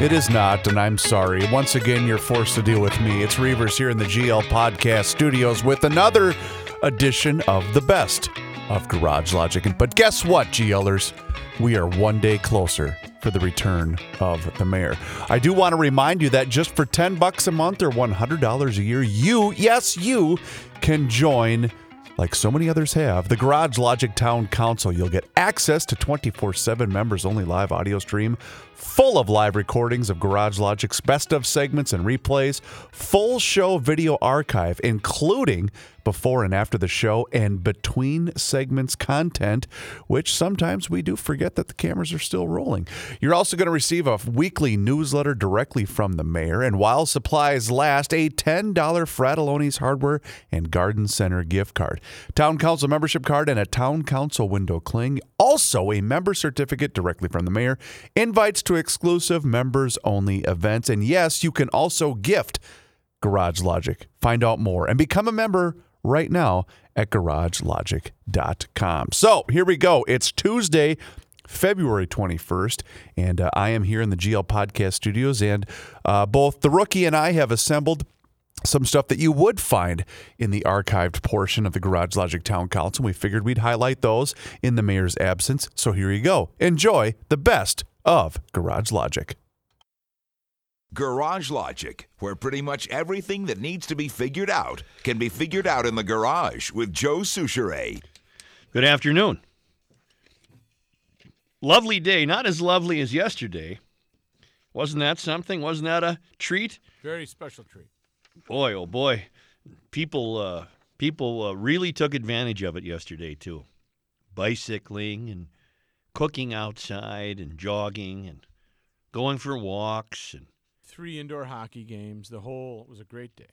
it is not, and I'm sorry. Once again, you're forced to deal with me. It's Reavers here in the GL Podcast Studios with another edition of the best of Garage Logic. But guess what, GLers? We are one day closer for the return of the mayor. I do want to remind you that just for 10 bucks a month or $100 a year, you, yes, you can join like so many others have, the Garage Logic Town Council. You'll get access to 24 7 members only live audio stream, full of live recordings of Garage Logic's best of segments and replays, full show video archive, including before and after the show and between segments content, which sometimes we do forget that the cameras are still rolling. You're also going to receive a weekly newsletter directly from the mayor, and while supplies last, a $10 Frattallone's Hardware and Garden Center gift card, town council membership card, and a town council window cling. Also, a member certificate directly from the mayor, invites to exclusive members only events, and yes, you can also gift Garage Logic. Find out more and become a member right now at garagelogic.com. So here we go. It's Tuesday, February 21st, and uh, I am here in the GL Podcast Studios, and uh, both the rookie and I have assembled some stuff that you would find in the archived portion of the Garage Logic Town Council. We figured we'd highlight those in the mayor's absence. So here you go. Enjoy the best of Garage Logic. Garage Logic, where pretty much everything that needs to be figured out can be figured out in the garage with Joe Soucheray. Good afternoon. Lovely day, not as lovely as yesterday. Wasn't that something? Wasn't that a treat? Very special treat. Boy, oh boy, people uh, people uh, really took advantage of it yesterday too. Bicycling and cooking outside and jogging and going for walks and Three indoor hockey games. The whole it was a great day.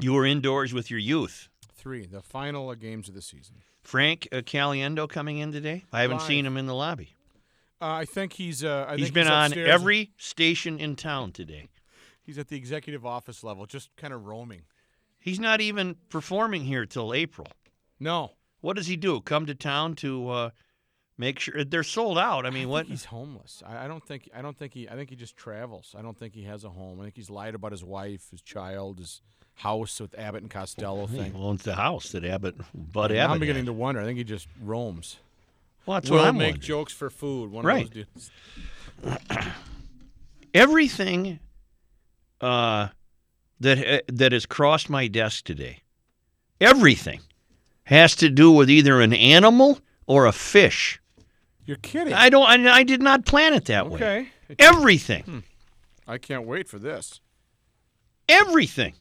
you were indoors with your youth. Three, the final uh, games of the season. Frank uh, Caliendo coming in today. I haven't Live. seen him in the lobby. Uh, I think he's. Uh, I He's think been on upstairs. every station in town today. He's at the executive office level, just kind of roaming. He's not even performing here till April. No, What does he do? Come to town to uh, make sure they're sold out? I mean, think what? He's homeless. I, I don't think. I don't think he. I think he just travels. I don't think he has a home. I think he's lied about his wife, his child, his house with Abbott and Costello He thing. owns the house that Abbott, Bud Abbott. I'm beginning had. to wonder. I think he just roams. Well, that's Will what I'm make wondering. jokes for food. One Right. of those dudes. Everything uh, that uh, that has crossed my desk today, everything has to do with either an animal or a fish. You're kidding. I don't. I, I did not plan it that way. okay. Everything. I can't wait for this. everything.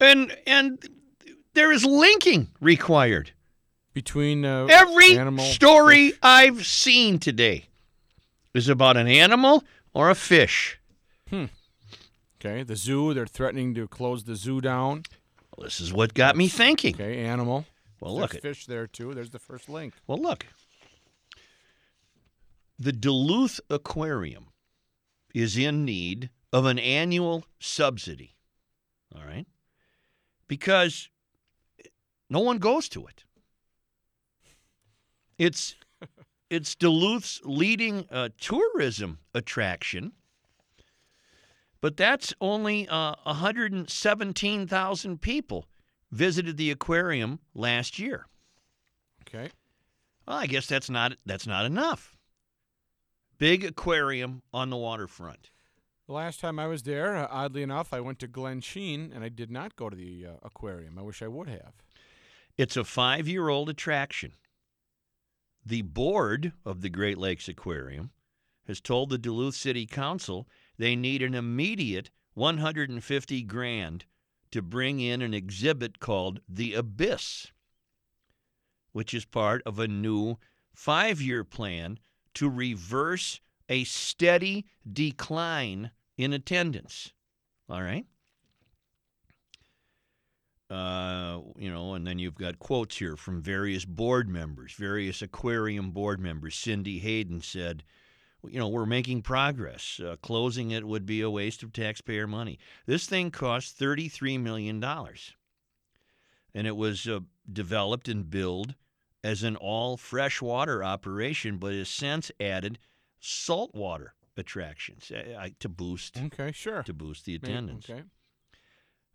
And and there is linking required. Between uh, Every animal, story fish. I've seen today is about an animal or a fish. Hmm. Okay, the zoo. They're threatening to close the zoo down. Well, this is what got me thinking. Okay, animal. Well, There's look. At, fish there too. There's the first link. well, look. The Duluth Aquarium is in need of an annual subsidy. All right, because no one goes to it. It's it's Duluth's leading uh, tourism attraction, but that's only uh, 117,000 people visited the aquarium last year. Okay. Well, I guess that's not that's not enough. Big aquarium on the waterfront. The last time I was there, uh, oddly enough, I went to Glensheen, and I did not go to the uh, aquarium. I wish I would have. It's a five-year-old attraction. The board of the Great Lakes Aquarium has told the Duluth City Council they need an immediate 150 grand to bring in an exhibit called The Abyss, which is part of a new five-year plan to reverse a steady decline in attendance. All right? Uh, you know, and then you've got quotes here from various board members, various aquarium board members. Cindy Hayden said, you know, we're making progress. Uh, closing it would be a waste of taxpayer money. This thing cost $33 million. And it was uh, developed and billed as an all freshwater operation, but has since added saltwater attractions uh, to boost Okay, sure. to boost the attendance. Okay.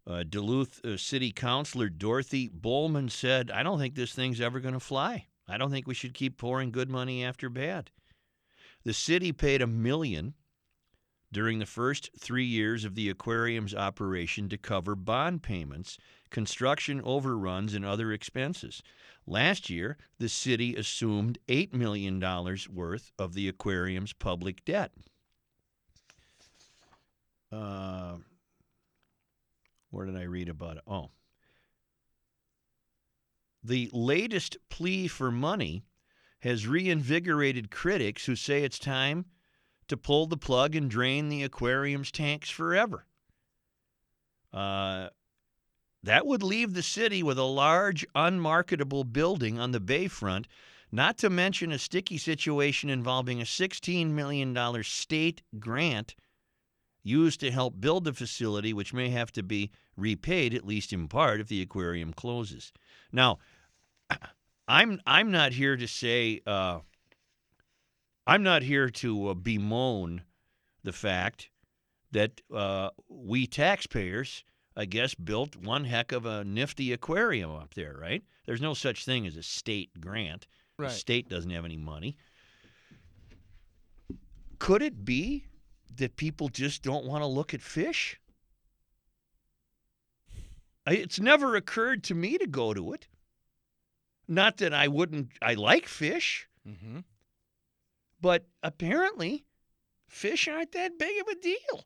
Uh, Duluth uh, City Councilor Dorothy Bowman said, I don't think this thing's ever going to fly. I don't think we should keep pouring good money after bad. The city paid a million during the first three years of the aquarium's operation to cover bond payments, construction overruns, and other expenses. Last year, the city assumed $8 million worth of the aquarium's public debt. Uh, where did I read about it? Oh. The latest plea for money has reinvigorated critics who say it's time to pull the plug and drain the aquarium's tanks forever. Uh, that would leave the city with a large, unmarketable building on the bayfront, not to mention a sticky situation involving a $16 million state grant used to help build the facility, which may have to be repaid, at least in part, if the aquarium closes. Now, I'm I'm not here to say uh, I'm not here to uh, bemoan the fact that uh, we taxpayers, I guess, built one heck of a nifty aquarium up there. Right? There's no such thing as a state grant. Right. The state doesn't have any money. Could it be that people just don't want to look at fish? I- It's never occurred to me to go to it. Not that I wouldn't, I like fish, Mm-hmm. but apparently fish aren't that big of a deal.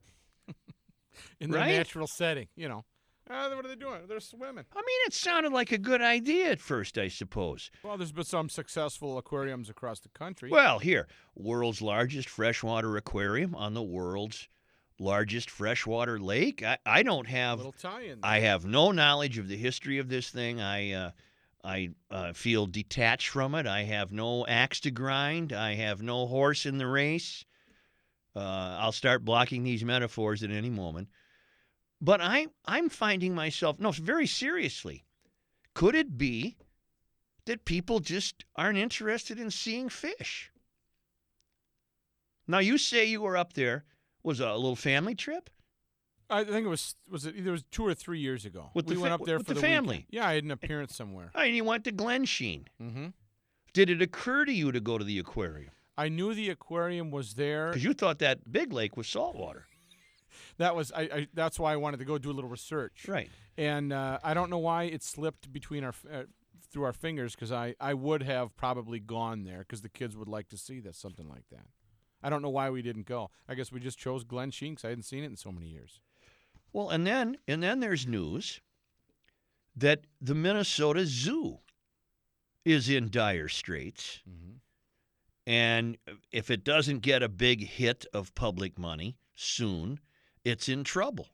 In their Right? natural setting, you know. Uh, what are they doing? They're swimming. I mean, it sounded like a good idea at first, I suppose. Well, there's been some successful aquariums across the country. Well, here, world's largest freshwater aquarium on the world's largest freshwater lake. I, I don't have. I have no knowledge of the history of this thing. I uh, I uh, feel detached from it. I have no axe to grind. I have no horse in the race. Uh, I'll start blocking these metaphors at any moment. But I I'm finding myself no very seriously. Could it be that people just aren't interested in seeing fish? Now you say you were up there. Was it a little family trip? I think it was was it either was two or three years ago. With we the went up there with for the weekend. family? Yeah, I had an appearance somewhere. And you went to Glensheen. Mm-hmm. Did it occur to you to go to the aquarium? I knew the aquarium was there. Because you thought that big lake was saltwater. That was I, I. That's why I wanted to go do a little research. Right. And uh, I don't know why it slipped between our uh, through our fingers because I I would have probably gone there because the kids would like to see this something like that. I don't know why we didn't go. I guess we just chose Glen 'cause I hadn't seen it in so many years. Well, and then and then there's news that the Minnesota Zoo is in dire straits. Mm-hmm. And if it doesn't get a big hit of public money soon, it's in trouble.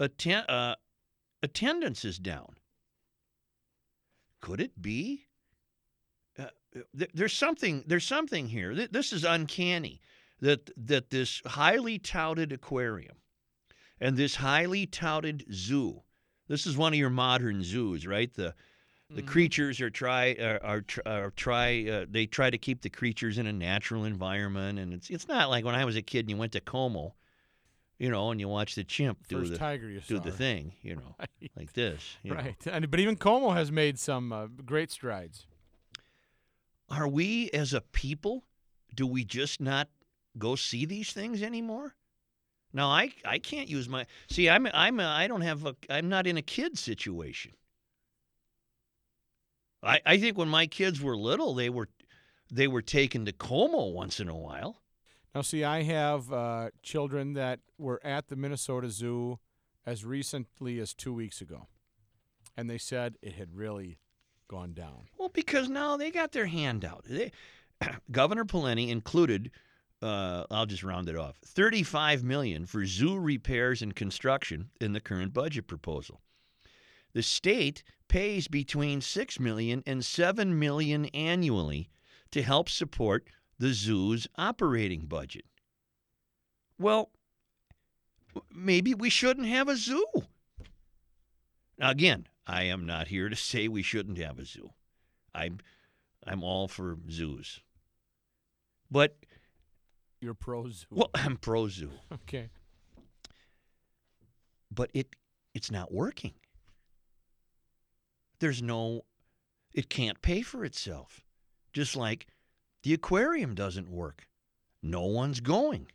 Atten- uh, attendance is down. Could it be? Uh, th- there's something. There's something here. Th- this is uncanny. That that this highly touted aquarium and this highly touted zoo. This is one of your modern zoos, right? The the creatures are try are, are, are try uh, they try to keep the creatures in a natural environment, and it's it's not like when I was a kid and you went to Como, you know, and you watched the chimp do First the tiger you do the thing, you know, Right. like this. you know. Right. And, but even Como has made some uh, great strides. Are we as a people? Do we just not go see these things anymore? Now I I can't use my see I'm I'm a, I don't have a I'm not in a kid situation. I I think when my kids were little they were they were taken to Como once in a while. Now, see, I have uh, children that were at the Minnesota Zoo as recently as two weeks ago, and they said it had really gone down. Well, because now they got their hand out. They, Governor Pawlenty included, uh, I'll just round it off, 35 million for zoo repairs and construction in the current budget proposal. The state pays between 6 million and 7 million annually to help support the zoo's operating budget. Well, maybe we shouldn't have a zoo. Now again, I am not here to say we shouldn't have a zoo. I'm I'm all for zoos. But You're pro zoo. well, I'm pro zoo. okay. but it it's not working. There's no it can't pay for itself. Just like the aquarium doesn't work. No one's going.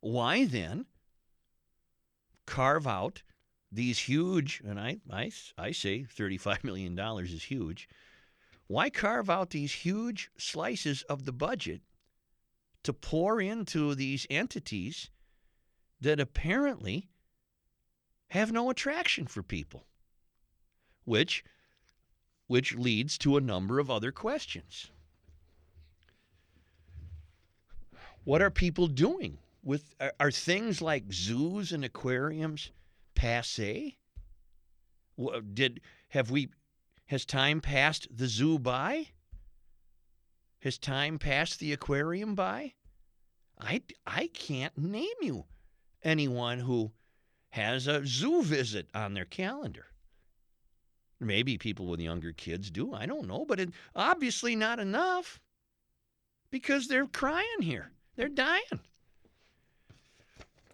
Why then carve out these huge and I I, I say 35 million dollars is huge. Why carve out these huge slices of the budget to pour into these entities that apparently have no attraction for people which which leads to a number of other questions. What are people doing with are, are things like zoos and aquariums passe? Did have we has time passed the zoo by? Has time passed the aquarium by? I i can't name you anyone who has a zoo visit on their calendar. Maybe people with younger kids do. I don't know, but it, obviously not enough because they're crying here. They're dying.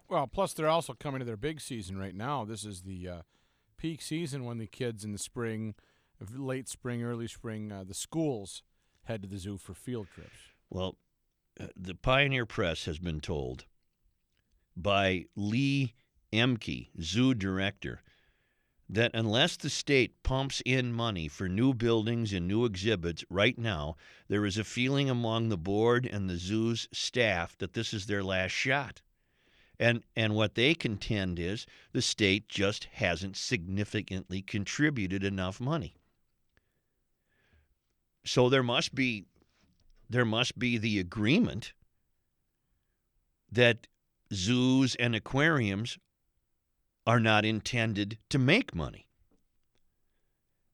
Well, plus they're also coming to their big season right now. This is the uh, peak season when the kids in the spring, late spring, early spring, uh, the schools head to the zoo for field trips. Well, uh, the Pioneer Press has been told by Lee Ehmke, zoo director, that unless the state pumps in money for new buildings and new exhibits right now, there is a feeling among the board and the zoo's staff that this is their last shot. And and what they contend is the state just hasn't significantly contributed enough money. So there must be there must be the agreement that zoos and aquariums are not intended to make money.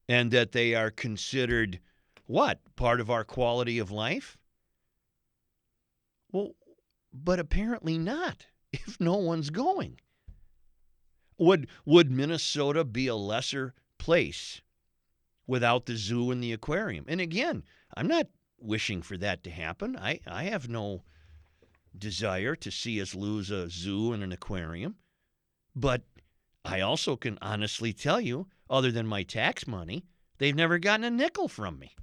And that they are considered what part of our quality of life? Well but apparently not if no one's going. Would would minnesota be a lesser place without the zoo and the aquarium? And again i'm not wishing for that to happen. I i have no desire to see us lose a zoo and an aquarium. But I also can honestly tell you, other than my tax money, they've never gotten a nickel from me.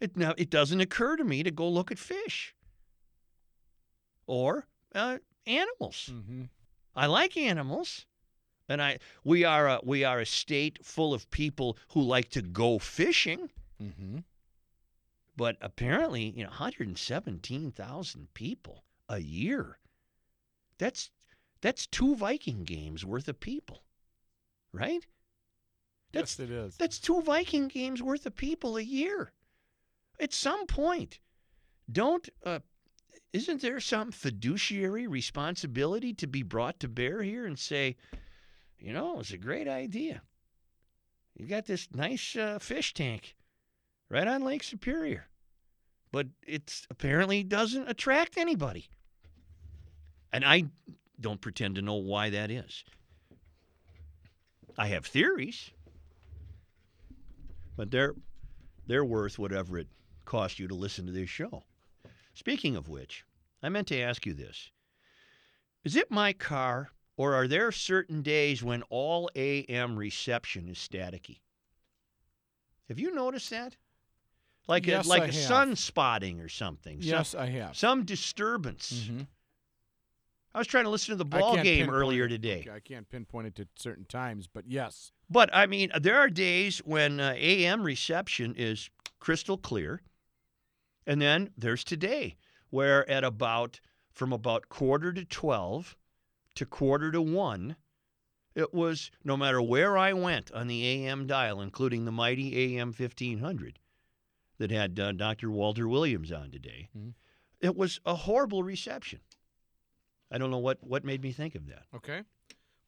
It, now, it doesn't occur to me to go look at fish or uh, animals. Mm-hmm. I like animals. And I we are a, we are a state full of people who like to go fishing. Mm-hmm. But apparently, you know, 117,000 people a year. That's that's two Viking games worth of people. Right? That's yes, it is. that's two Viking games worth of people a year. At some point, don't uh, isn't there some fiduciary responsibility to be brought to bear here and say, you know, it's a great idea. You got this nice uh, fish tank right on Lake Superior, but it apparently doesn't attract anybody. And I don't pretend to know why that is. I have theories, but they're they're worth whatever it costs you to listen to this show. Speaking of which, I meant to ask you this. Is it my car or are there certain days when all AM reception is staticky? Have you noticed that? Like Yes, a like I a have. sun spotting or something. Some- Yes, I have. Some, disturbance. Mhm. I was trying to listen to the ball game earlier today. I can't pinpoint it to certain times, but yes. But I mean, there are days when uh, AM reception is crystal clear, and then there's today, where at about from about quarter to twelve to quarter to one, it was no matter where I went on the AM dial, including the mighty AM fifteen hundred that had uh, Dr. Walter Williams on today. Mhm. It was a horrible reception. I don't know what what made me think of that. Okay.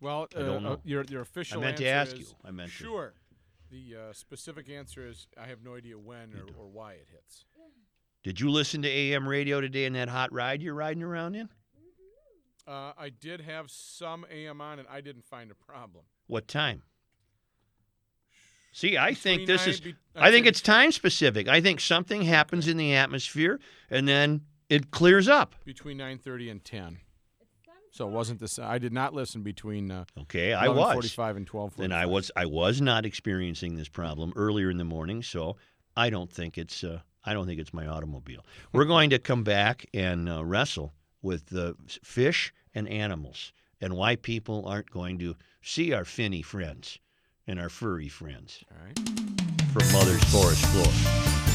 Well, I don't uh, know. uh, your your official I meant to ask is you. I meant to. sure. The uh, specific answer is I have no idea when or, or why it hits. Did you listen to AM radio today in that hot ride you're riding around in? Uh, I did have some AM on, and I didn't find a problem. What time? See, I think this nine- is. be- I think it's time specific. I think something happens in the atmosphere and then it clears up. between 9:30 and 10. So it wasn't this. I did not listen between uh, Okay, I was. forty-five and 12:45. And I was I was not experiencing this problem earlier in the morning, so I don't think it's uh, I don't think it's my automobile. We're going to come back and uh, wrestle with the fish and animals and why people aren't going to see our finny friends and our furry friends All right. from Mother's Forest Floor.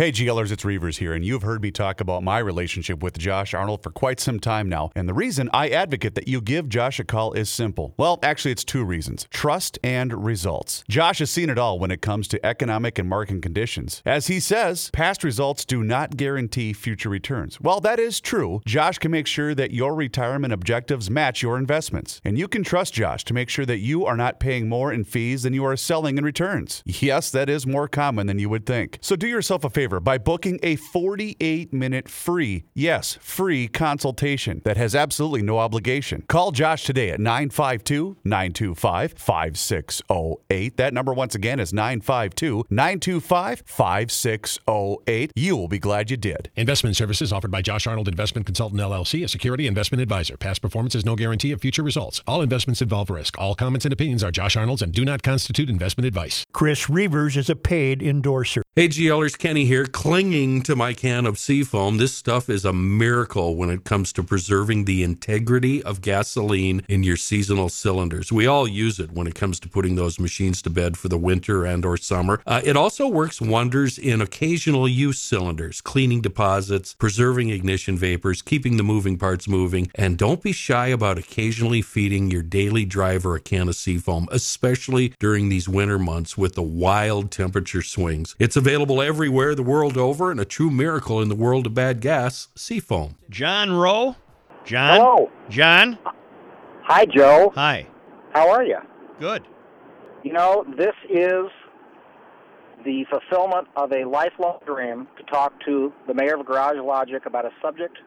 Hey, GLers, it's Reavers here, and you've heard me talk about my relationship with Josh Arnold for quite some time now. And the reason I advocate that you give Josh a call is simple. Well, actually, it's two reasons trust and results. Josh has seen it all when it comes to economic and market conditions. As he says, past results do not guarantee future returns. While that is true, Josh can make sure that your retirement objectives match your investments. And you can trust Josh to make sure that you are not paying more in fees than you are selling in returns. Yes, that is more common than you would think. So do yourself a favor by booking a 48 minute free, yes, free consultation that has absolutely no obligation. Call Josh today at 952 925 5608. That number, once again, is 952 925 5608. You will be glad you did. Investment services offered by Josh Arnold Investment Consultant LLC, a security investment advisor. Past performance is no guarantee of future results. All investments involve risk. All comments and opinions are Josh Arnold's and do not constitute investment advice. Chris Reavers is a paid endorser. Hey, GLers, Kenny here, clinging to my can of Seafoam. This stuff is a miracle when it comes to preserving the integrity of gasoline in your seasonal cylinders. We all use it when it comes to putting those machines to bed for the winter and or summer. Uh, it also works wonders in occasional use cylinders, cleaning deposits, preserving ignition vapors, keeping the moving parts moving, and don't be shy about occasionally feeding your daily driver a can of Seafoam, especially during these winter months with the wild temperature swings. It's available everywhere the world over and a true miracle in the world of bad gas, Seafoam. John Rowe? John? Hello. John? Hi, Joe. Hi. How are you? Good. You know, this is the fulfillment of a lifelong dream to talk to the mayor of Garage Logic about a subject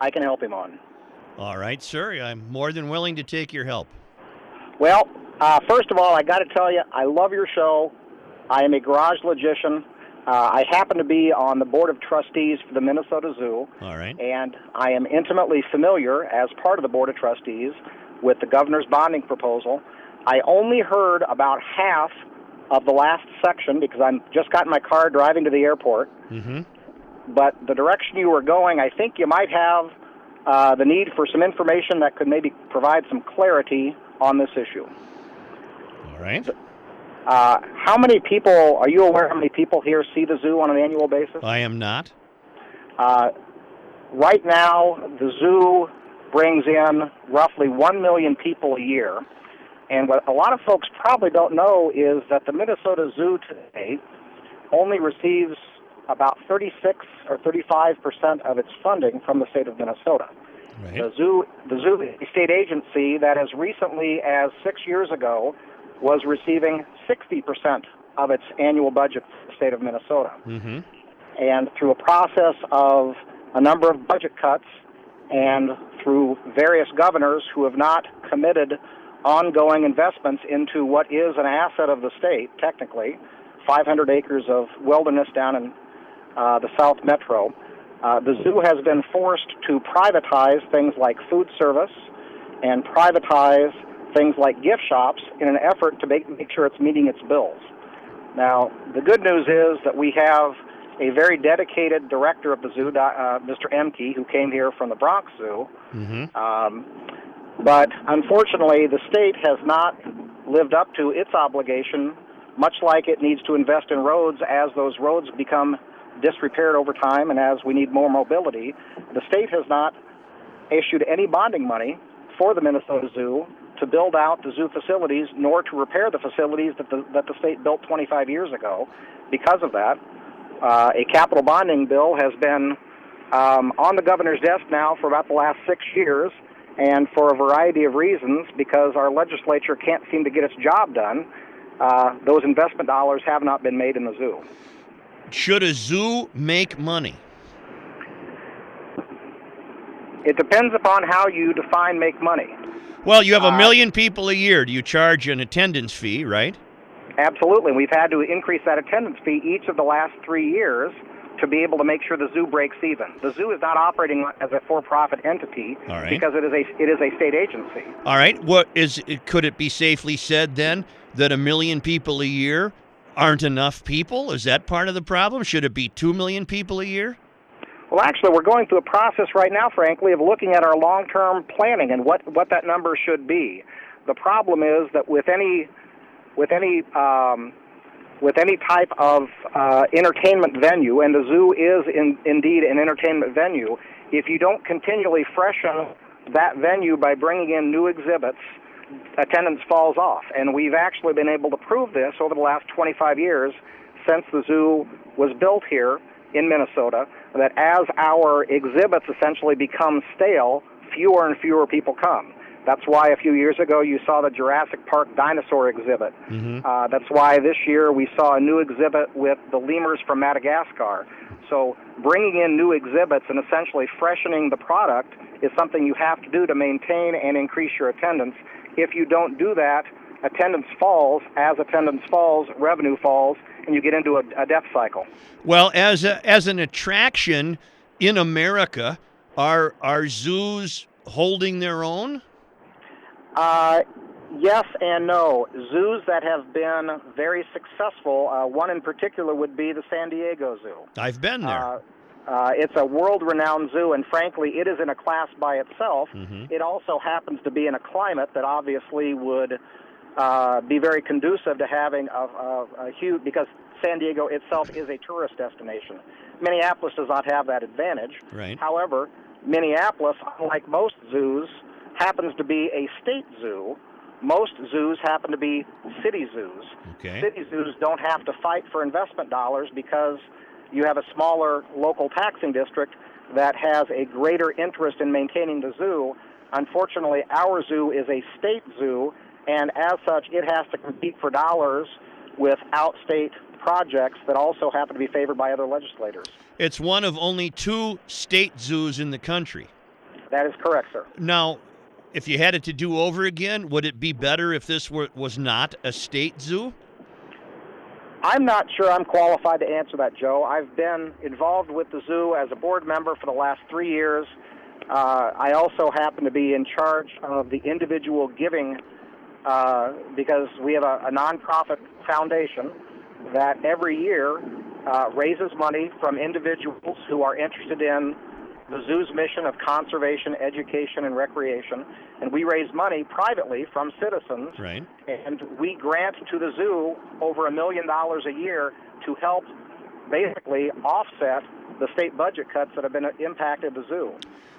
I can help him on. All right, sir. I'm more than willing to take your help. Well, uh, first of all, I got to tell you, I love your show. I am a garage logician. Uh, I happen to be on the board of trustees for the Minnesota Zoo, All right. and I am intimately familiar, as part of the board of trustees, with the governor's bonding proposal. I only heard about half of the last section because I'm just got in my car driving to the airport. Mm-hmm. But the direction you were going, I think you might have uh, the need for some information that could maybe provide some clarity on this issue. All right. Uh, how many people, are you aware how many people here see the zoo on an annual basis? I am not. Uh, right now, the zoo brings in roughly 1 million people a year. And what a lot of folks probably don't know is that the Minnesota Zoo today only receives about 36 or 35 percent of its funding from the state of Minnesota. Right. The zoo, the zoo a state agency that as recently as six years ago was receiving 60 percent of its annual budget for the state of Minnesota. Mm-hmm. And through a process of a number of budget cuts and through various governors who have not committed ongoing investments into what is an asset of the state, technically, 500 acres of wilderness down in uh, the South Metro. Uh, the zoo has been forced to privatize things like food service and privatize things like gift shops in an effort to make, make sure it's meeting its bills. Now, the good news is that we have a very dedicated director of the zoo, uh, Mr. Ehmke, who came here from the Bronx Zoo. Mm-hmm. Um, but unfortunately, the state has not lived up to its obligation, much like it needs to invest in roads as those roads become disrepaired over time and as we need more mobility. The state has not issued any bonding money for the Minnesota Zoo to build out the zoo facilities, nor to repair the facilities that the, that the state built 25 years ago. Because of that, uh, a capital bonding bill has been um, on the governor's desk now for about the last six years, And for a variety of reasons, because our legislature can't seem to get its job done, uh, those investment dollars have not been made in the zoo. Should a zoo make money? It depends upon how you define make money. Well, you have a Uh, million people a year. Do you charge an attendance fee, right? Absolutely. We've had to increase that attendance fee each of the last three years to be able to make sure the zoo breaks even. The zoo is not operating as a for-profit entity right. because it is a it is a state agency. All right. What is could it be safely said then that a million people a year aren't enough people? Is that part of the problem? Should it be 2 million people a year? Well, actually, we're going through a process right now, frankly, of looking at our long-term planning and what what that number should be. The problem is that with any with any um, with any type of uh, entertainment venue, and the zoo is in, indeed an entertainment venue, if you don't continually freshen that venue by bringing in new exhibits, attendance falls off. And we've actually been able to prove this over the last 25 years since the zoo was built here in Minnesota, that as our exhibits essentially become stale, fewer and fewer people come. That's why a few years ago you saw the Jurassic Park dinosaur exhibit. Uh, that's why this year we saw a new exhibit with the lemurs from Madagascar. So bringing in new exhibits and essentially freshening the product is something you have to do to maintain and increase your attendance. If you don't do that, attendance falls. As attendance falls, revenue falls, and you get into a, a death cycle. Well, as a, as an attraction in America, are are zoos holding their own? Uh, yes and no. Zoos that have been very successful, uh, one in particular would be the San Diego Zoo. I've been there. Uh, uh, it's a world renowned zoo, and frankly, it is in a class by itself. Mhm. It also happens to be in a climate that obviously would uh, be very conducive to having a, a, a huge, because San Diego itself is a tourist destination. Minneapolis does not have that advantage. Right. However, Minneapolis, unlike most zoos, happens to be a state zoo. Most zoos happen to be city zoos. Okay. City zoos don't have to fight for investment dollars because you have a smaller local taxing district that has a greater interest in maintaining the zoo. Unfortunately, our zoo is a state zoo, and as such, it has to compete for dollars with outstate projects that also happen to be favored by other legislators. It's one of only two state zoos in the country. That is correct, sir. Now, if you had it to do over again, would it be better if this were, was not a state zoo? I'm not sure I'm qualified to answer that, Joe. I've been involved with the zoo as a board member for the last three years. Uh, I also happen to be in charge of the individual giving uh, because we have a, a nonprofit foundation that every year uh, raises money from individuals who are interested in the zoo's mission of conservation, education, and recreation. And we raise money privately from citizens Right. and we grant to the zoo over a million dollars a year to help basically offset the state budget cuts that have been impacted the zoo.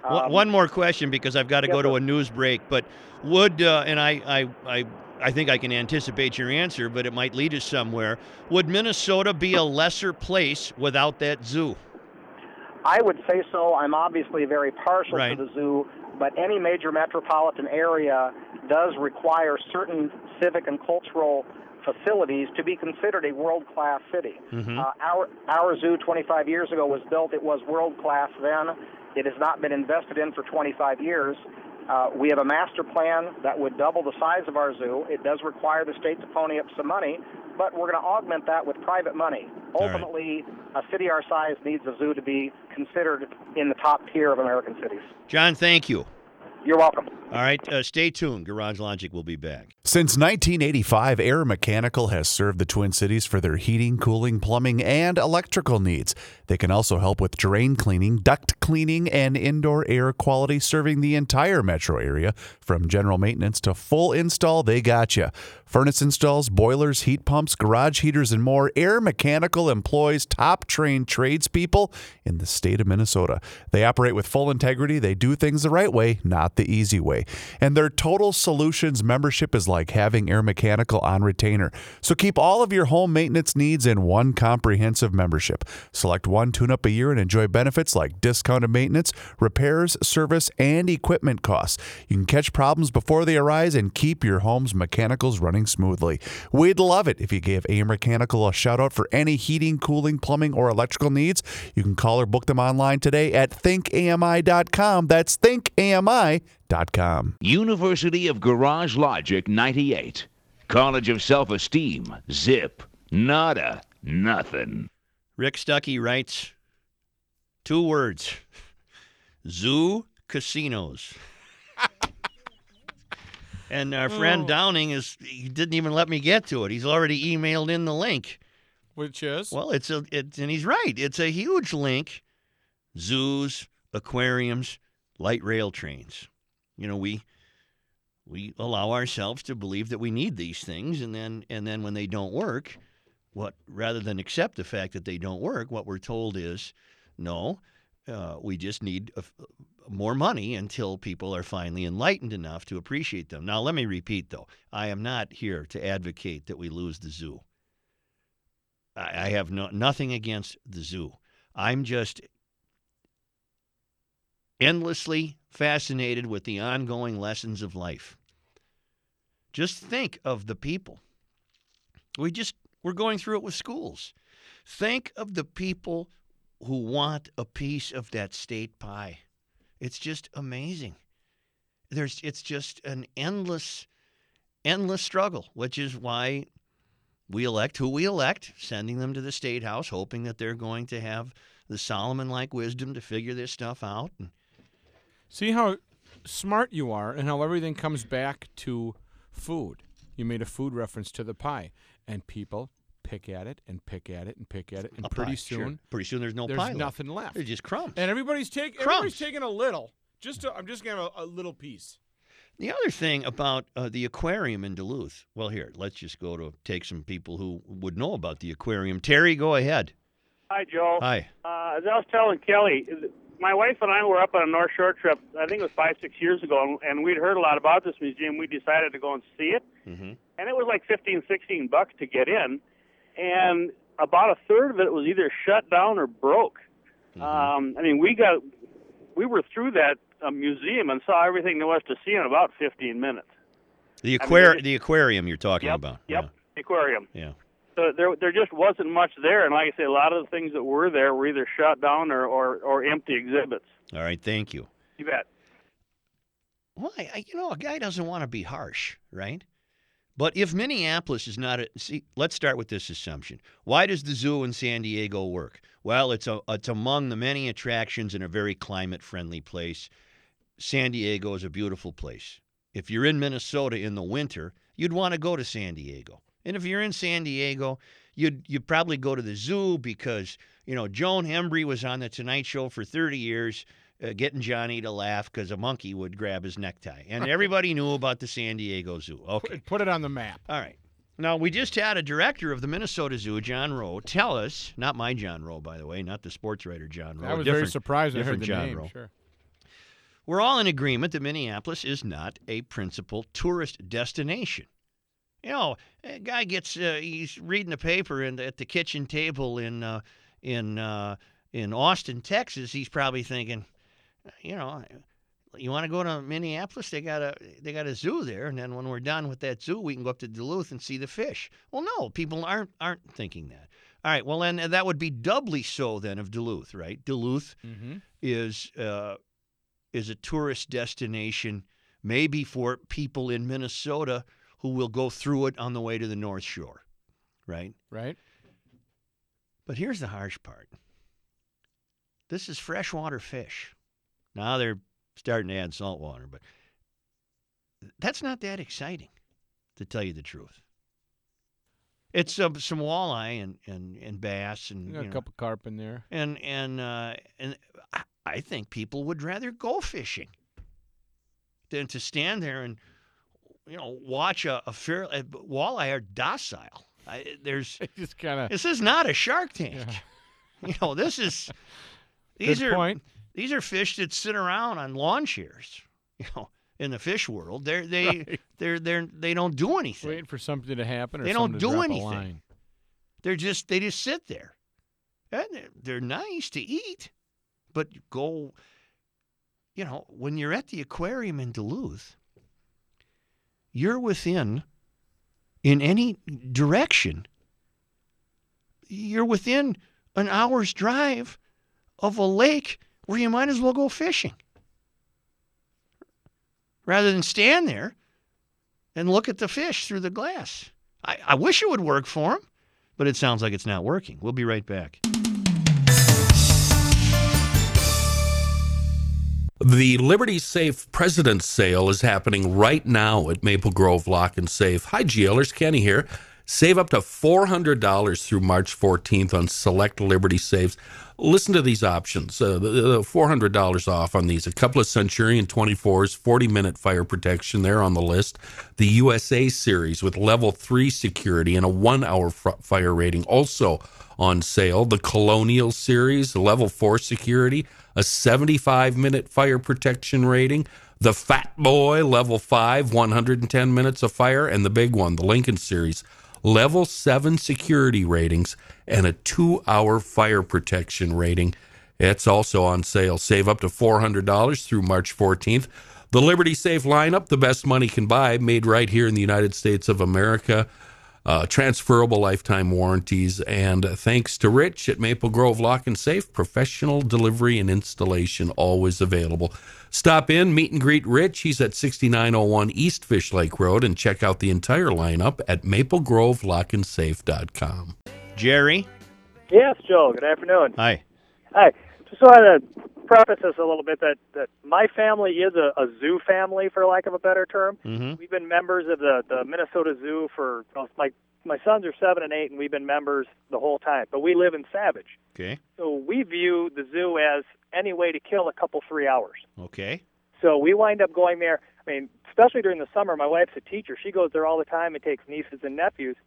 One- Um, One more question because I've got to yes, go to a news break. But would uh, and I, I I I think I can anticipate your answer, but it might lead us somewhere. Would Minnesota be a lesser place without that zoo? I would say so. I'm obviously very partial Right. to the zoo, but any major metropolitan area does require certain civic and cultural facilities to be considered a world-class city. Mhm. Uh, our our zoo 25 years ago was built. It was world-class then. It has not been invested in for 25 years. Uh, we have a master plan that would double the size of our zoo. It does require the state to pony up some money, but we're going to augment that with private money. All right. Ultimately, a city our size needs a zoo to be considered in the top tier of American cities. John, thank you. You're welcome. All right, uh, stay tuned. Garage Logic will be back. Since 1985, Air Mechanical has served the Twin Cities for their heating, cooling, plumbing, and electrical needs. They can also help with drain cleaning, duct cleaning, and indoor air quality, serving the entire metro area. From general maintenance to full install, they got you. Furnace installs, boilers, heat pumps, garage heaters, and more. Air Mechanical employs top trained tradespeople in the state of Minnesota. They operate with full integrity. They do things the right way, not the easy way. And their Total Solutions membership is like having Air Mechanical on retainer. So keep all of your home maintenance needs in one comprehensive membership. Select one tune up a year and enjoy benefits like discounted maintenance, repairs, service, and equipment costs. You can catch problems before they arise and keep your home's mechanicals running smoothly. We'd love it if you gave Air Mechanical a shout out for any heating, cooling, plumbing, or electrical needs. You can call or book them online today at thinkami.com. That's thinkami.com. University of Garage Logic 98. College of Self Esteem. Zip. Nada. Nothing. Rick Stuckey writes two words zoo casinos. and our friend Oh. Downing is he didn't even let me get to it. He's already emailed in the link. Which is Well, it's a it's and he's right. It's a huge link. Zoos, aquariums, light rail trains. You know, we we allow ourselves to believe that we need these things and then and then when they don't work, what rather than accept the fact that they don't work, what we're told is no, uh, we just need a, more money until people are finally enlightened enough to appreciate them. Now, let me repeat though, I am not here to advocate that we lose the zoo. I, I have no, nothing against the zoo. I'm just endlessly fascinated with the ongoing lessons of life. Just think of the people. We just we're going through it with schools. Think of the people who want a piece of that state pie. It's just amazing. There's it's just an endless endless struggle, which is why we elect who we elect, sending them to the state house hoping that they're going to have the Solomon-like wisdom to figure this stuff out and See how smart you are and how everything comes back to food. You made a food reference to the pie, and people pick at it and pick at it and pick at it, and A pretty pie, sure. soon Pretty soon there's no there's pie left. nothing left. They're just crumbs. And everybody's taking Crumbs. everybody's taking a little. Just to, I'm just gonna have a, a little piece. The other thing about uh, the aquarium in Duluth, well, here, let's just go to take some people who would know about the aquarium. Terry, go ahead. Hi, Joe. Hi. Uh, as I was telling Kelly, my wife and I were up on a North Shore trip. I think it was five, six years ago, and, and we'd heard a lot about this museum. We decided to go and see it, Mm-hmm. and it was like fifteen, sixteen bucks to get in, and about a third of it was either shut down or broke. Um, I mean, we got we were through that uh, museum and saw everything there was to see in about fifteen minutes. The, I mean, aquar- the aquarium you're talking Yep, about. Yep, aquarium. Yeah. So there, there just wasn't much there, and like I say, a lot of the things that were there were either shut down or, or, or empty exhibits. All right, thank you. You bet. Well, I, I, you know, a guy doesn't want to be harsh, right? But if Minneapolis is not a see, let's start with this assumption. Why does the zoo in San Diego work? Well, it's a it's among the many attractions in a very climate friendly place. San Diego is a beautiful place. If you're in Minnesota in the winter, you'd want to go to San Diego. And if you're in San Diego, you'd you'd probably go to the zoo because you know Joan Embery was on the Tonight Show for 30 years, uh, getting Johnny to laugh because a monkey would grab his necktie, and everybody knew about the San Diego Zoo. Okay, Put, put it on the map. all right. Now we just had a director of the Minnesota Zoo, John Rowe, tell us, not my John Rowe, by the way, not the sports writer John Rowe. I was very surprised I heard the John name. Rowe. Sure. We're all in agreement that Minneapolis is not a principal tourist destination. You know, a guy gets uh, he's reading the paper and at the kitchen table in uh, in uh, in Austin, Texas. He's probably thinking, you know, you want to go to Minneapolis? They got a they got a zoo there, and then when we're done with that zoo, we can go up to Duluth and see the fish. Well, no, people aren't aren't thinking that. All right, well then that would be doubly so then of Duluth, right? Duluth Mm-hmm. is uh, is a tourist destination, maybe for people in Minnesota who will go through it on the way to the North Shore, right? Right. But here's the harsh part. This is freshwater fish. Now they're starting to add salt water, but that's not that exciting, to tell you the truth. It's uh, some walleye and, and, and bass and You got a know, couple carp in there. and and uh, and I think people would rather go fishing than to stand there and you know watch a, a fair a, uh, walleye are docile. I, uh, there's just kind of. this is not a Shark Tank. You know this is these Good are point. these are fish that sit around on lawn chairs. You know in the fish world. They're they Right. they're they're they don't do anything. Waiting for something to happen or They don't do anything. They're just they just sit there. And they're, they're nice to eat, but go. You know, when you're at the aquarium in Duluth, you're within, in any direction, you're within an hour's drive of a lake where you might as well go fishing. Rather than stand there and look at the fish through the glass. I, I wish it would work for them, but it sounds like it's not working. We'll be right back. The Liberty Safe President's Sale is happening right now at Maple Grove Lock and Safe. Hi, GLers. Kenny here. Save up to $400 through March 14th on select Liberty Safes. Listen to these options. Uh, the, the $400 off on these. A couple of Centurion 24s, 40 minute fire protection. They're on the list. The USA series with level 3 security and a one hour fire rating also on sale. The Colonial series, level 4 security, a 75 minute fire protection rating. The Fat Boy, level 5, 110 minutes of fire. And the big one, the Lincoln series, level 7 security ratings and a two hour fire protection rating. It's also on sale. Save up to $400 through March 14th. The Liberty Safe lineup, the best money can buy, made right here in the United States of America. Uh, transferable lifetime warranties. And thanks to Rich at Maple Grove Lock and Safe, professional delivery and installation always available. Stop in, meet and greet Rich. He's at 6901 East Fish Lake Road and check out the entire lineup at maplegrovelockandsafe.com. Jerry? Yes, Joe. Good afternoon. Hi. Hi. Just wanted to preface this a little bit that, that my family is a, a zoo family, for lack of a better term. Mm-hmm. We've been members of the, the Minnesota Zoo for my my sons are seven and eight, and we've been members the whole time. But we live in Savage, Okay. so we view the zoo as any way to kill a couple three hours. Okay. So we wind up going there. I mean, especially during the summer, my wife's a teacher. She goes there all the time and takes nieces and nephews.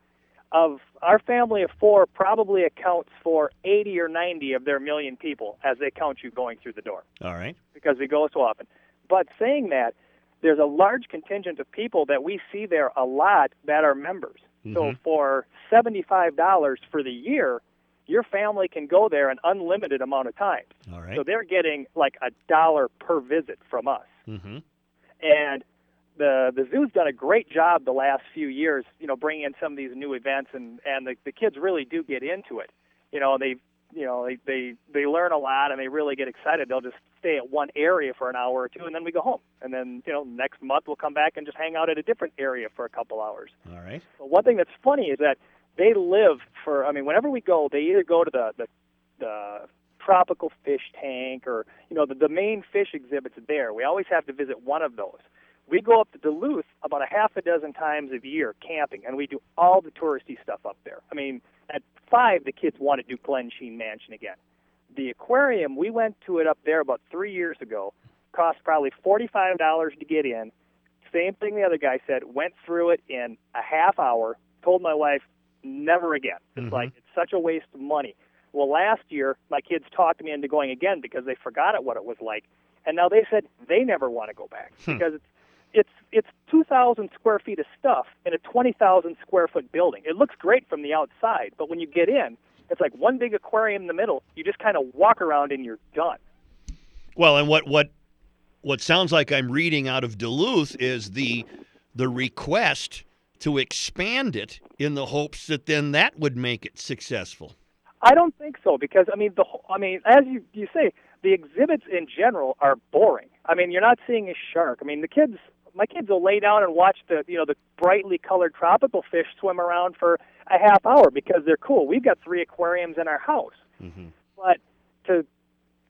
Of our family of four, probably accounts for 80 or 90 of their million people as they count you going through the door All right. because we go so often. But saying that, there's a large contingent of people that we see there a lot that are members. So Mhm. for $75 for the year, your family can go there an unlimited amount of times. All right. So they're getting like a dollar per visit from us. Mm-hmm. And the the zoo's done a great job the last few years, you know, bringing in some of these new events, and and the, the kids really do get into it. You know, they you know they they they learn a lot and they really get excited. They'll just stay at one area for an hour or two, and then we go home. And then you know next month we'll come back and just hang out at a different area for a couple hours. All right. But one thing that's funny is that they live for. I mean, whenever we go, they either go to the the, the tropical fish tank or you know the, the main fish exhibits there. We always have to visit one of those. We go up to Duluth about a half a dozen times a year camping, and we do all the touristy stuff up there. I mean, at five, the kids want to do Glensheen Mansion again. The aquarium, we went to it up there about three years ago. Cost probably forty-five dollars to get in. Same thing the other guy said. Went through it in a half hour. Told my wife, never again. It's Mhm. like it's such a waste of money. Well, last year my kids talked me into going again because they forgot it what it was like, and now they said they never want to go back Hmm. because it's it's it's 2,000 square feet of stuff in a 20,000 square foot building. It looks great from the outside, but when you get in, it's like one big aquarium in the middle. You just kind of walk around and you're done. Well, and what what what sounds like I'm reading out of Duluth is the the request to expand it in the hopes that then that would make it successful. I don't think so because I mean the I mean as you you say the exhibits in general are boring. I mean you're not seeing a shark. I mean the kids my kids will lay down and watch the you know the brightly colored tropical fish swim around for a half hour because they're cool. We've got three aquariums in our house. Mm-hmm. But to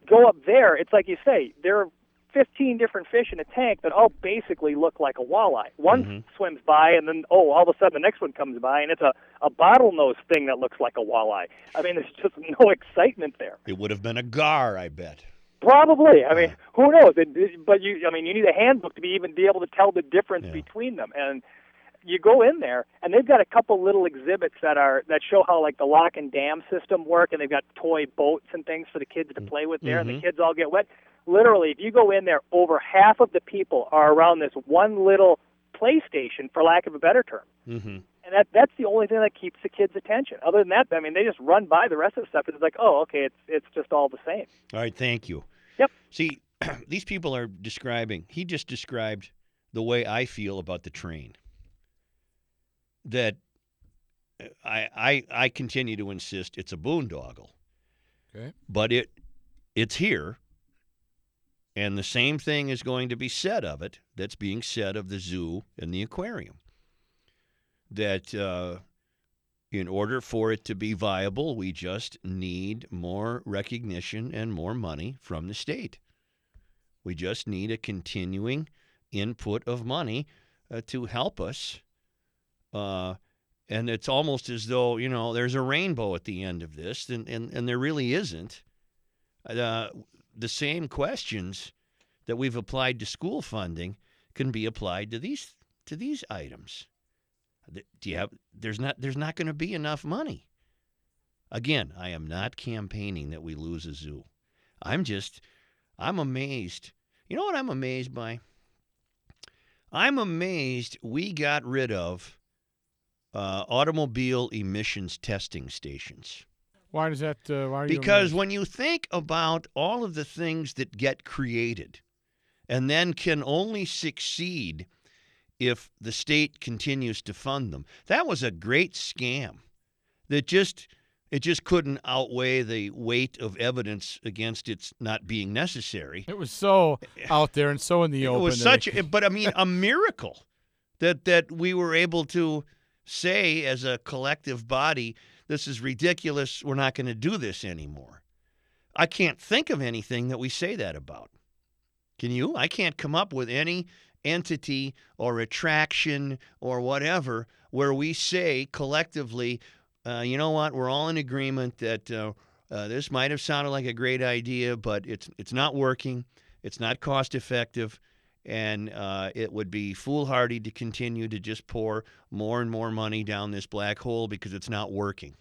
go up there, it's like you say, there are 15 different fish in a tank that all basically look like a walleye. One Mhm. swims by, and then, oh, all of a sudden the next one comes by, and it's a, a bottlenose thing that looks like a walleye. I mean, there's just no excitement there. It would have been a gar, I bet. Probably. I mean, who knows? It, but you, I mean, you need a handbook to be even be able to tell the difference Yeah. between them. And you go in there, and they've got a couple little exhibits that are that show how like the lock and dam system work, and they've got toy boats and things for the kids to play with there, and the Mhm. kids all get wet. literally, if you go in there, over half of the people are around this one little PlayStation, for lack of a better term. Mm-hmm. And that that's the only thing that keeps the kids' attention. Other than that, I mean, they just run by the rest of the stuff. It's like, oh, okay, it's it's just all the same. All right, thank you. Yep. See, these people are describing. He just described the way I feel about the train. That uh, I I I continue to insist it's a boondoggle. Okay. But it it's here. And the same thing is going to be said of it that's being said of the zoo and the aquarium. That uh, in order for it to be viable, we just need more recognition and more money from the state. We just need a continuing input of money uh, to help us. Uh, and it's almost as though, you know, there's a rainbow at the end of this, and, and, and there really isn't. Uh, the same questions that we've applied to school funding can be applied to these to these items. Do you have there's not there's not going to be enough money. Again, I am not campaigning that we lose a zoo. I'm just I'm amazed. You know what I'm amazed by? I'm amazed we got rid of uh, automobile emissions testing stations. Why does that? Uh, why are Because amazed? when you think about all of the things that get created and then can only succeed if the state continues to fund them, that was a great scam that just it just couldn't outweigh the weight of evidence against its not being necessary. it was so out there and so in the It open. was such, it- a, but I mean, a miracle that that we were able to say as a collective body, this is ridiculous. We're not going to do this anymore. I can't think of anything that we say that about. Can you? I can't come up with any entity or attraction or whatever where we say collectively, uh, you know what? We're all in agreement that uh, uh, this might have sounded like a great idea, but it's it's not working. It's not cost effective, and uh, it would be foolhardy to continue to just pour more and more money down this black hole because it's not working.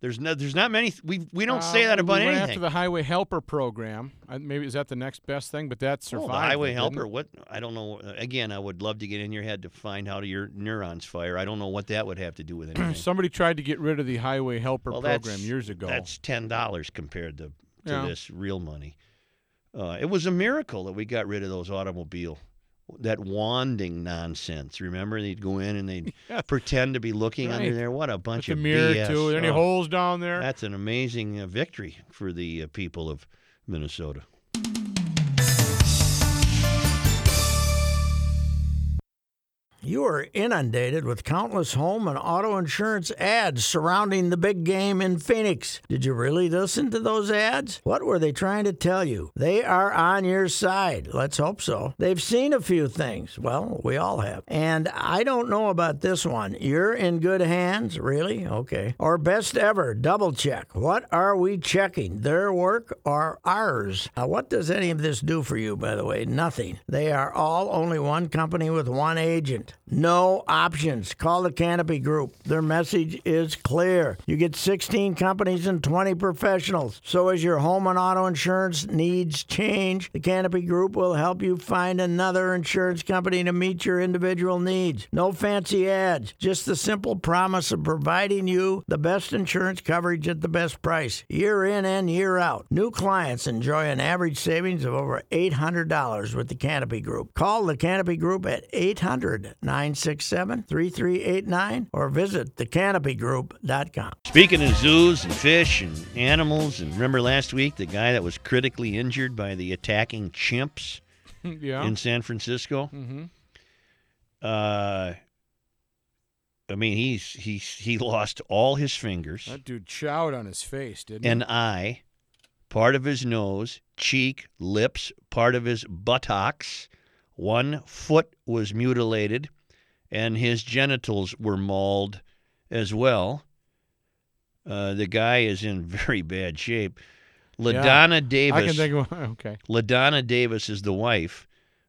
There's no, there's not many. We we don't say Uh, that about we went anything. after the highway helper program. Uh, maybe is that the next best thing? But that Oh, survived. the highway didn't helper. What I don't know. Again, I would love to get in your head to find how your neurons fire. I don't know what that would have to do with anything. Somebody tried to get rid of the highway helper Well, program years ago. That's ten dollars compared to, to Yeah. this real money. Uh, it was a miracle that we got rid of those automobile, that wanding nonsense. Remember, they'd go in and they'd Yeah. pretend to be looking under there. What a With bunch the of mirror BS. too. Any Oh, holes down there? That's an amazing uh, victory for the uh, people of Minnesota. You are inundated with countless home and auto insurance ads surrounding the big game in Phoenix. Did you really listen to those ads? What were they trying to tell you? They are on your side. Let's hope so. They've seen a few things. Well, we all have. And I don't know about this one. You're in good hands? Really? Okay. Or best ever, double check. What are we checking? Their work or ours? Now, what does any of this do for you, by the way? Nothing. They are all only one company with one agent. No options. Call the Canopy Group. Their message is clear. You get 16 companies and 20 professionals. So as your home and auto insurance needs change, the Canopy Group will help you find another insurance company to meet your individual needs. No fancy ads, just the simple promise of providing you the best insurance coverage at the best price, year in and year out. New clients enjoy an average savings of over $800 with the Canopy Group. Call the Canopy Group at 800 967 3389 or visit thecanopygroup.com. Speaking of zoos and fish and animals, and remember last week the guy that was critically injured by the attacking chimps yeah. in San Francisco? mm-hmm. Uh, I mean, he's he's he lost all his fingers, That dude chowed on his face, didn't an he? eye, part of his nose, cheek, lips, part of his buttocks. One foot was mutilated, and his genitals were mauled as well. Uh, the guy is in very bad shape. LaDonna Davis. I can think of okay. LaDonna Davis is the wife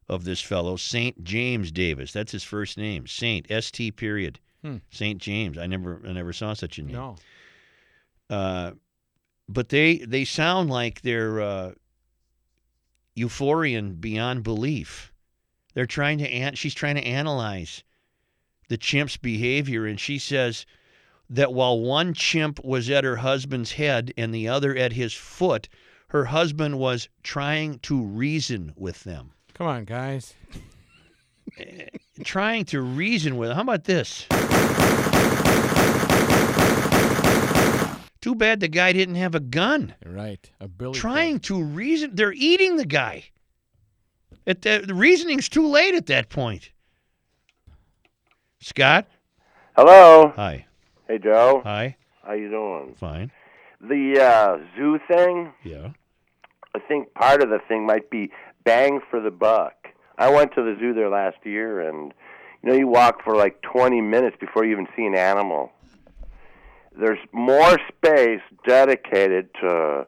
of this fellow, Saint James Davis. That's his first name, Saint S T period. Hmm. Saint James. I never, I never saw such a name. No. Uh, but they they sound like they're uh, euphorian beyond belief. They're trying to an- she's trying to analyze the chimp's behavior and she says that while one chimp was at her husband's head and the other at his foot, her husband was trying to reason with them. Come on, guys. trying to reason with. How about this? Too bad the guy didn't have a gun. Right. A billy. Trying to reason. They're eating the guy. The, the reasoning's too late at that point. Scott? Hello. Hi. Hey, Joe. Hi. How you doing? Fine. The uh, zoo thing. Yeah. I think part of the thing might be bang for the buck. I went to the zoo there last year, and you know, you walk for like 20 minutes before you even see an animal. There's more space dedicated to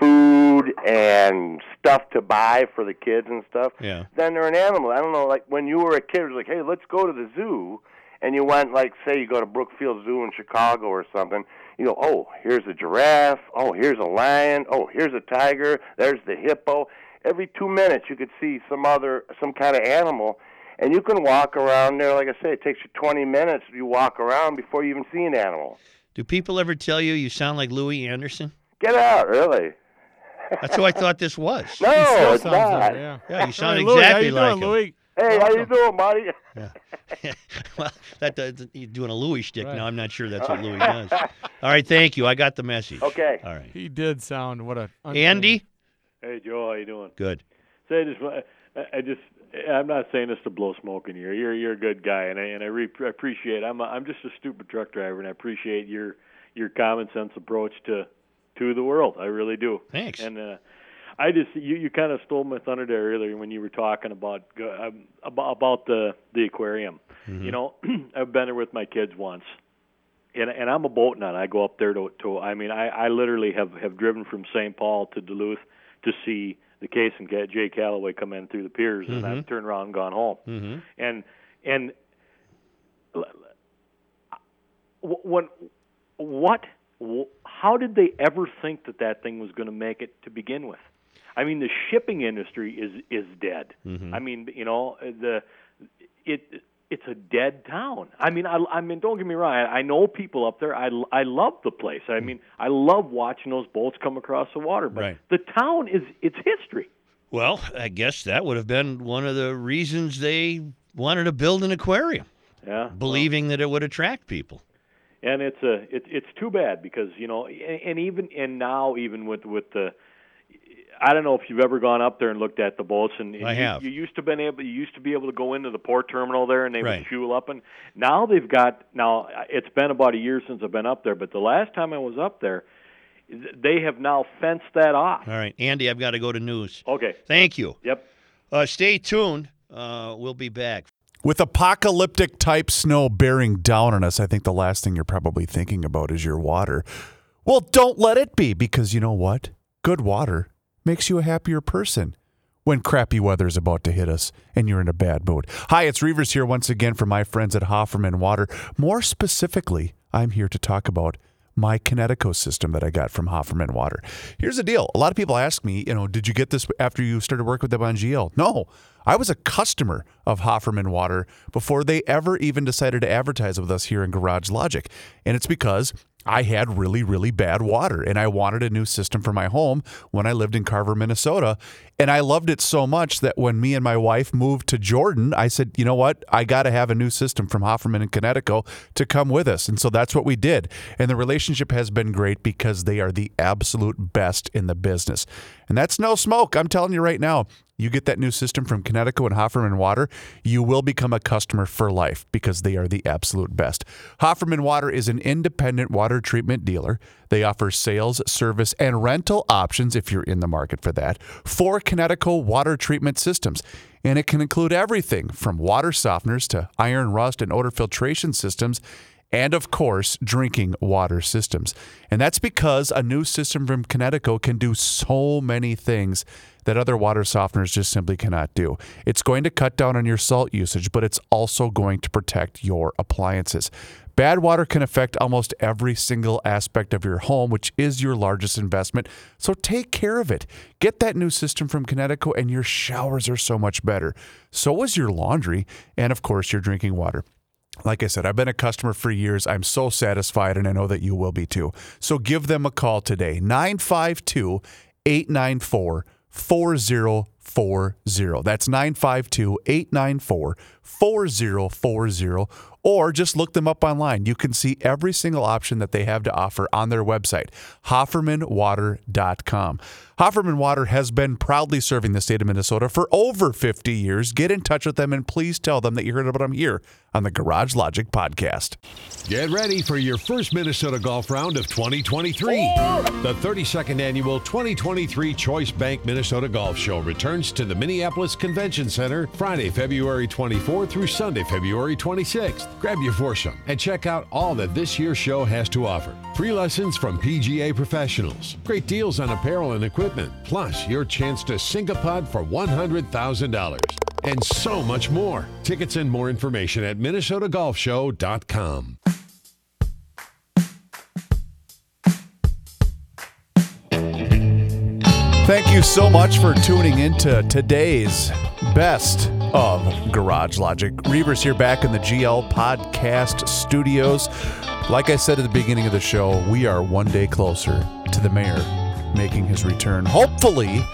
food and stuff to buy for the kids and stuff Yeah. then they're an animal. I don't know, like when you were a kid, it was like, hey, let's go to the zoo. And you went, like, say you go to Brookfield Zoo in Chicago or something. You go, oh, here's a giraffe. Oh, here's a lion. Oh, here's a tiger. There's the hippo. Every two minutes, you could see some other, some kind of animal. And you can walk around there. Like I say, it takes you 20 minutes. You walk around before you even see an animal. Do people ever tell you you sound like Louie Anderson? Get out, really. That's who I thought this was. No, it's not. like it, yeah. Yeah, you sound Hey, Louie, how exactly you like doing, him. Louie? Hey, how you doing, Marty? well, that does, you're doing a Louie shtick Right. now. I'm not sure that's what Louie does. All right, thank you. I got the message. Okay. All right. He did sound what a. Andy? Hey Joe, how you doing? Good. So I just, I I just, I'm not saying this to blow smoke in your. You're, you're a good guy, and I and I re- appreciate. I'm, a, I'm just a stupid truck driver, and I appreciate your, your common sense approach to, to the world. I really do. Thanks. And uh, I just, you, you kind of stole my thunder there earlier when you were talking about, go- um, about, about the, the aquarium. You know, I've been there with my kids once and and I'm a boat nut. I go up there to to I mean I I literally have have driven from St. Paul to Duluth to see the Cason get J. Callaway come in through the piers, and I've Mhm. turned around and gone home. Mm-hmm. And and when what wh- how did they ever think that that thing was going to make it to begin with? I mean, the shipping industry is is dead. Mhm. I mean, you know, the it it's a dead town. I mean, I, I mean, don't get me wrong. I, I know people up there. I, I love the place. I mean, I love watching those boats come across the water. But Right. the town is it's history. Well, I guess that would have been one of the reasons they wanted to build an aquarium, Yeah. believing that it would attract people. And it's a it, it's too bad because you know and, and even and now even with with the I don't know if you've ever gone up there and looked at the boats and, and I you, have. you used to been able you used to be able to go into the port terminal there and they Right. would fuel up and now they've got now it's been about a year since I've been up there but the last time I was up there they have now fenced that off. All right, Andy, I've got to go to news. Okay. Thank you. Yep. Uh, stay tuned. Uh, we'll be back. With apocalyptic type snow bearing down on us, I think the last thing you're probably thinking about is your water. Well, don't let it be because you know what? Good water makes you a happier person when crappy weather is about to hit us and you're in a bad mood. Hi, it's Reavers here once again from my friends at Hofferman Water. More specifically, I'm here to talk about my Kinetico system that I got from Hofferman Water. Here's the deal. A lot of people ask me, you know, did you get this after you started working with them on GL? No. I was a customer of Hofferman Water before they ever even decided to advertise with us here in Garage Logic. And it's because I had really, really bad water and I wanted a new system for my home when I lived in Carver, Minnesota. And I loved it so much that when me and my wife moved to Jordan, I said, you know what? I got to have a new system from Hofferman and Kinetico to come with us. And so that's what we did. And the relationship has been great because they are the absolute best in the business. And that's no smoke. I'm telling you right now. You get that new system from Kinetico and Hofferman Water, you will become a customer for life because they are the absolute best. Hofferman Water is an independent water treatment dealer. They offer sales, service, and rental options if you're in the market for that for Kinetico water treatment systems. And it can include everything from water softeners to iron rust and odor filtration systems and of course, drinking water systems. And that's because a new system from Kinetico can do so many things that other water softeners just simply cannot do. It's going to cut down on your salt usage, but it's also going to protect your appliances. Bad water can affect almost every single aspect of your home, which is your largest investment. So take care of it. Get that new system from Kinetico, and your showers are so much better. So is your laundry, and of course, your drinking water. Like I said, I've been a customer for years. I'm so satisfied, and I know that you will be too. So give them a call today 952 894 4040. That's 952 894 4040. Or just look them up online. You can see every single option that they have to offer on their website, HoffermanWater.com. Hofferman Water has been proudly serving the state of Minnesota for over 50 years. Get in touch with them and please tell them that you heard about them here on the Garage Logic podcast. Get ready for your first Minnesota Golf Round of 2023. The 32nd annual 2023 Choice Bank Minnesota Golf Show returns to the Minneapolis Convention Center Friday, February 24 through Sunday, February 26th. Grab your foursome and check out all that this year's show has to offer. Free lessons from PGA professionals, great deals on apparel and equipment, plus your chance to sink a putt for $100,000 and so much more. Tickets and more information at minnesotagolfshow.com. Thank you so much for tuning in to today's best of Garage Logic. Reavers here back in the GL Podcast Studios. Like I said at the beginning of the show, we are one day closer to the mayor making his return. Hopefully,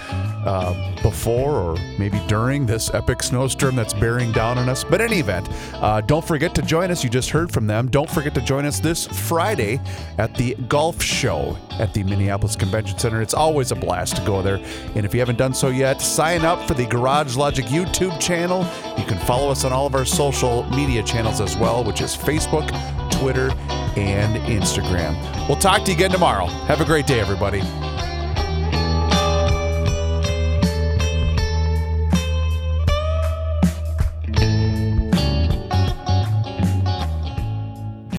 uh, before or maybe during this epic snowstorm that's bearing down on us. But in any event, uh, don't forget to join us. You just heard from them. Don't forget to join us this Friday at the golf show at the Minneapolis Convention Center. It's always a blast to go there. And if you haven't done so yet, sign up for the Garage Logic YouTube channel. You can follow us on all of our social media channels as well, which is Facebook, Twitter, and Instagram. We'll talk to you again tomorrow. Have a great day, everybody.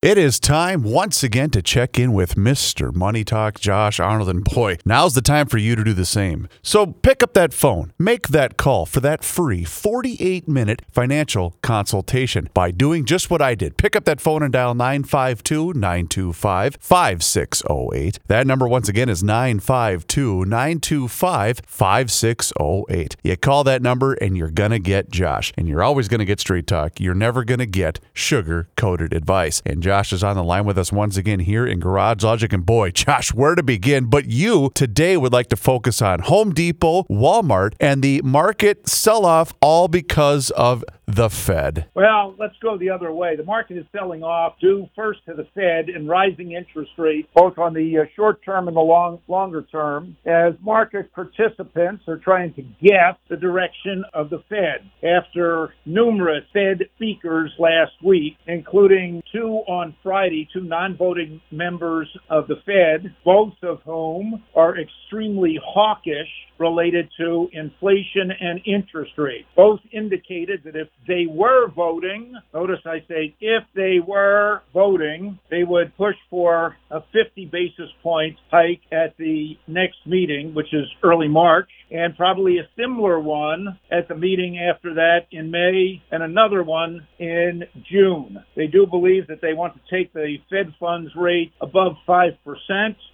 It is time once again to check in with Mr. Money Talk Josh Arnold. And boy, now's the time for you to do the same. So pick up that phone, make that call for that free 48 minute financial consultation by doing just what I did. Pick up that phone and dial 952 925 5608. That number, once again, is 952 925 5608. You call that number and you're going to get Josh. And you're always going to get straight talk. You're never going to get sugar coated advice. And Josh is on the line with us once again here in Garage Logic. And boy, Josh, where to begin? But you today would like to focus on Home Depot, Walmart, and the market sell off all because of the Fed. Well, let's go the other way. The market is selling off due first to the Fed and rising interest rates, both on the uh, short term and the long longer term, as market participants are trying to guess the direction of the Fed after numerous Fed speakers last week, including two on Friday, two non-voting members of the Fed, both of whom are extremely hawkish related to inflation and interest rates. Both indicated that if they were voting, notice I say if they were voting, they would push for a 50 basis point hike at the next meeting, which is early March, and probably a similar one at the meeting after that in May and another one in June. They do believe that they want to take the Fed funds rate above 5%,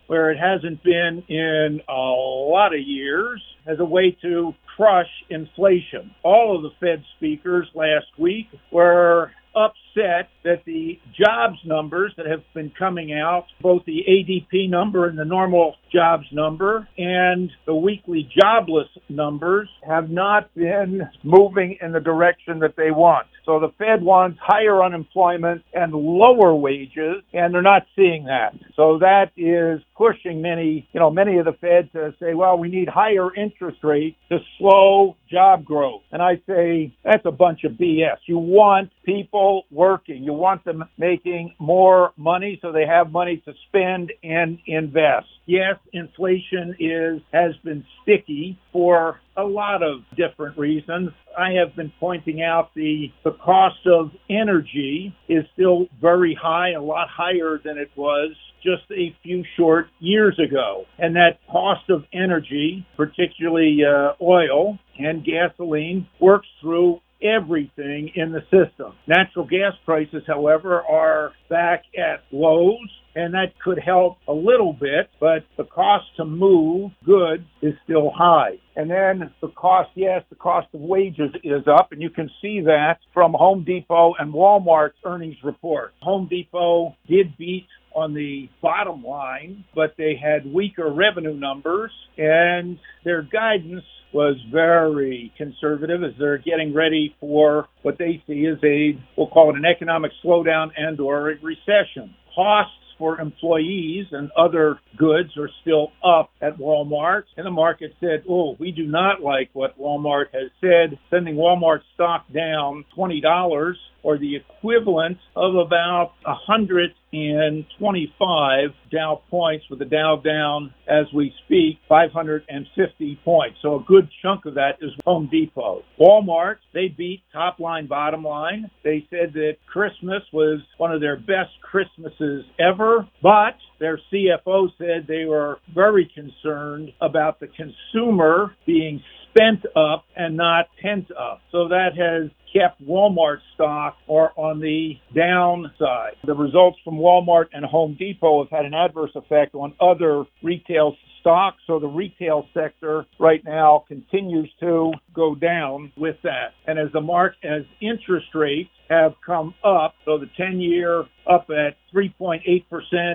where it hasn't been in a lot of years as a way to crush inflation. All of the Fed speakers last week were upset that the jobs numbers that have been coming out, both the ADP number and the normal jobs number and the weekly jobless numbers have not been moving in the direction that they want. So the Fed wants higher unemployment and lower wages, and they're not seeing that. So that is pushing many, you know, many of the Fed to say, well, we need higher interest rates to slow job growth. And I say that's a bunch of BS. You want people working. You want them making more money so they have money to spend and invest. Yes, inflation is has been sticky for a lot of different reasons. I have been pointing out the the cost of energy is still very high, a lot higher than it was just a few short years ago. And that cost of energy, particularly uh, oil and gasoline, works through everything in the system. Natural gas prices, however, are back at lows and that could help a little bit, but the cost to move goods is still high. And then the cost, yes, the cost of wages is up, and you can see that from Home Depot and Walmart's earnings report. Home Depot did beat on the bottom line, but they had weaker revenue numbers, and their guidance was very conservative as they're getting ready for what they see as a, we'll call it an economic slowdown and or a recession. Costs for employees and other goods are still up at Walmart. And the market said, oh, we do not like what Walmart has said, sending Walmart stock down $20 or the equivalent of about 125 Dow points with the Dow down as we speak, 550 points. So a good chunk of that is Home Depot. Walmart, they beat top line, bottom line. They said that Christmas was one of their best Christmases ever, but their CFO said they were very concerned about the consumer being spent up and not pent up. So that has kept Walmart stock or on the downside. The results from Walmart and Home Depot have had an adverse effect on other retail stocks. So the retail sector right now continues to go down with that. And as the mark as interest rates have come up, so the 10 year up at 3.8%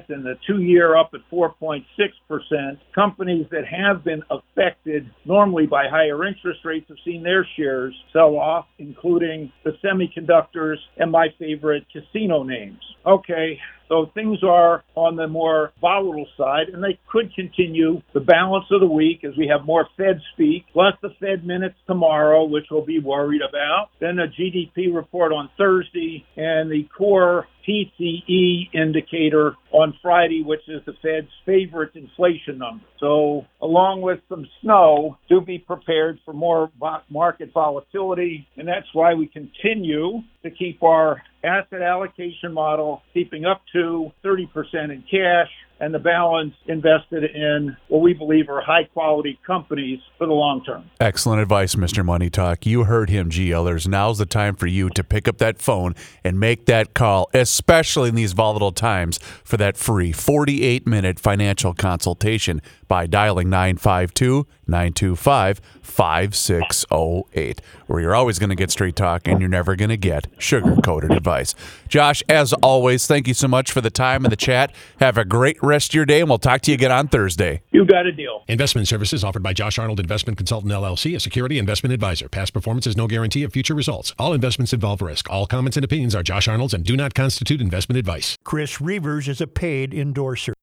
and the two year up at 4.6%, companies that have been affected normally by higher interest rates have seen their shares sell off, including the semiconductors and my favorite casino names. Okay, so things are on the more volatile side, and they could continue the balance of the week as we have more Fed speak, plus the Fed minutes tomorrow, which we'll be worried about. Then a GDP report on Thursday, and the core PCE indicator on Friday, which is the Fed's favorite inflation number. So, along with some snow, do be prepared for more market volatility, and that's why we continue to keep our asset allocation model keeping up to 30% in cash and the balance invested in what we believe are high quality companies for the long term. Excellent advice, Mr. Money Talk. You heard him, GLers. Now's the time for you to pick up that phone and make that call, especially in these volatile times, for that free 48 minute financial consultation by dialing 952 925 5608, where you're always going to get straight talk and you're never going to get sugar coated advice. Josh, as always, thank you so much for the time and the chat. Have a great rest of your day, and we'll talk to you again on Thursday. You got a deal. Investment services offered by Josh Arnold Investment Consultant LLC, a security investment advisor. Past performance is no guarantee of future results. All investments involve risk. All comments and opinions are Josh Arnold's and do not constitute investment advice. Chris Reavers is a paid endorser.